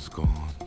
was gone.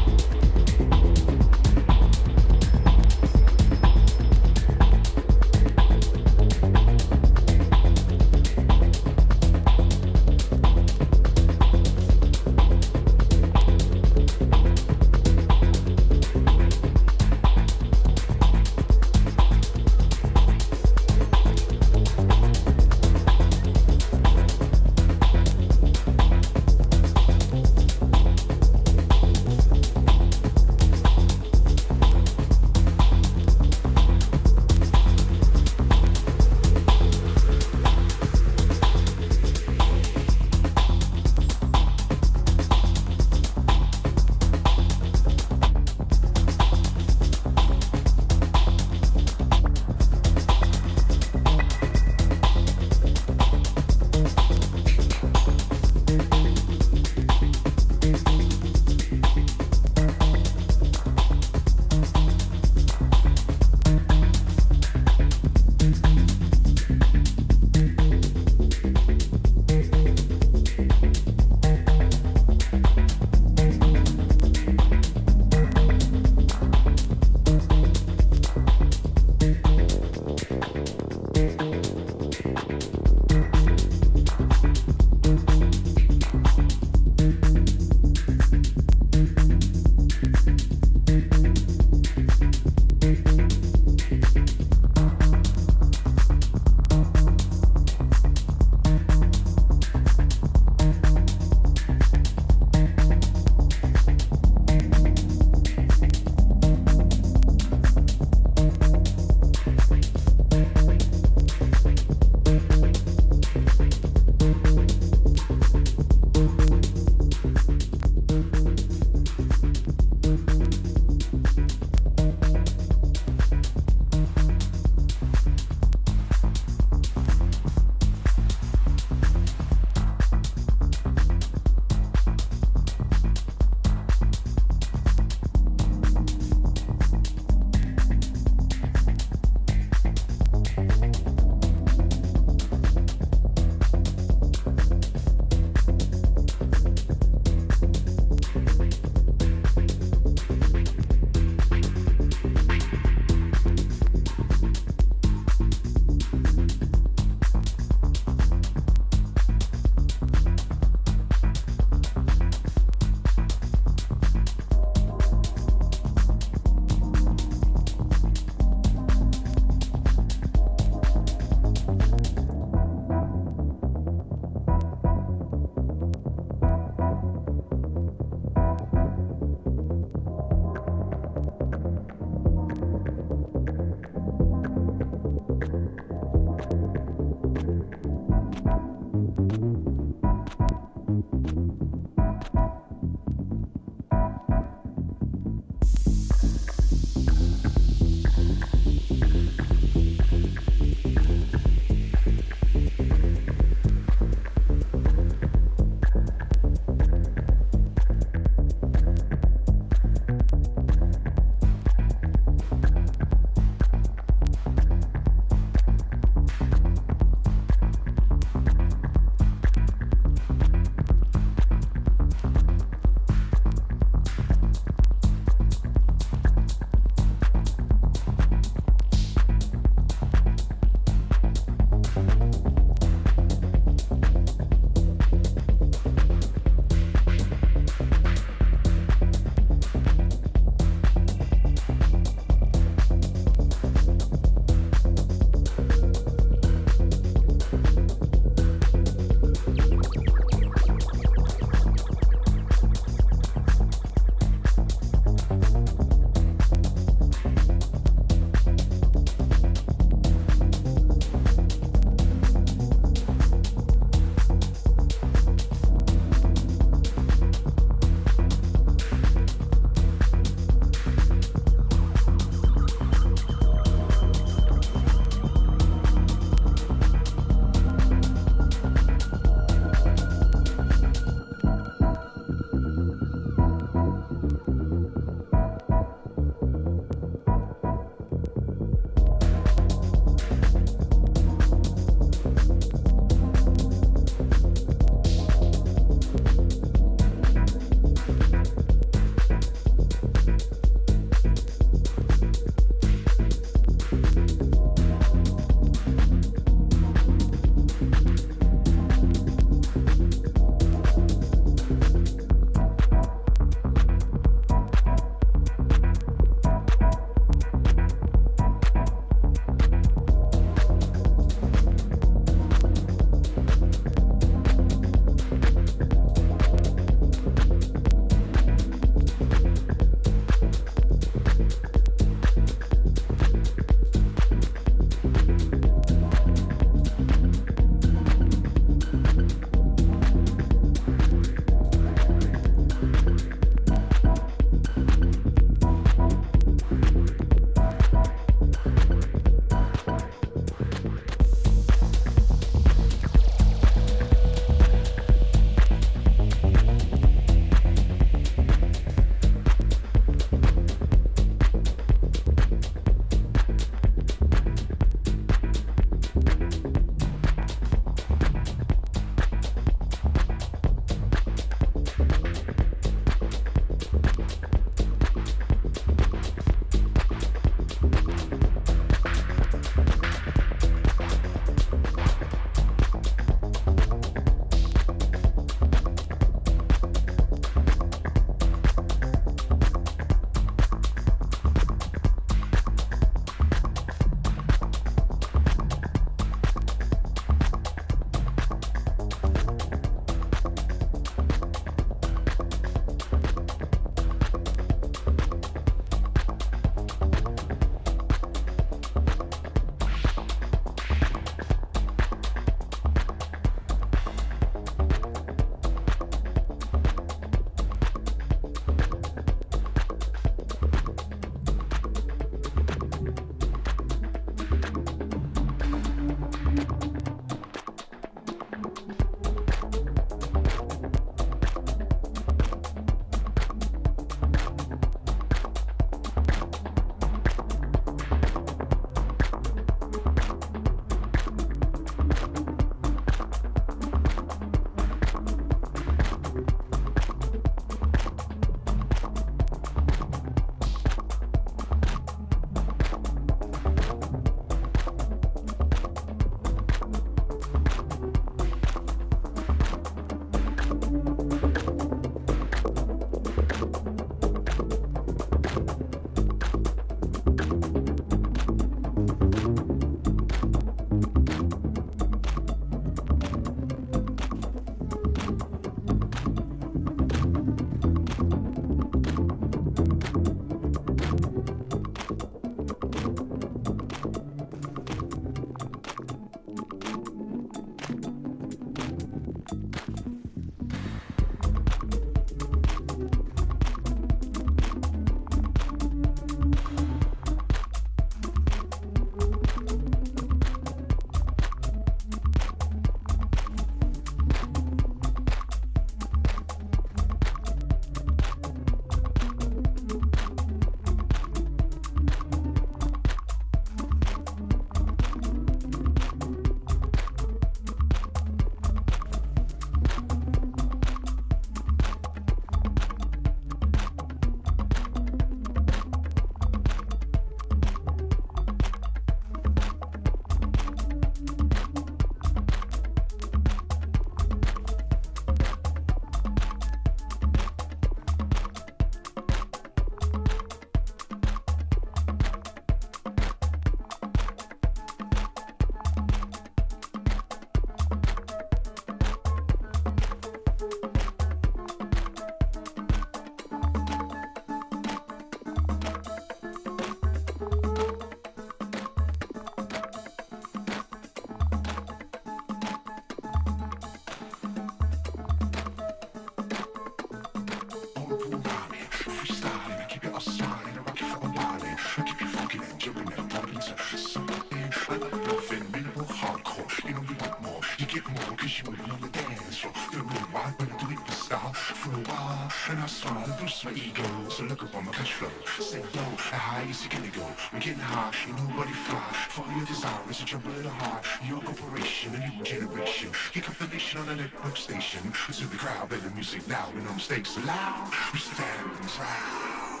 down Cause you were on the dance floor Feeling really wild but I do it with style For a while And I smile and boost my ego So look up on my cash flow Say yo, how high is it gonna go? We're getting high, ain't nobody fly For your desire is a jumble of the heart Your corporation, a new generation Your compilation on a network station To the crowd, better music loud And no mistakes so loud We stand proud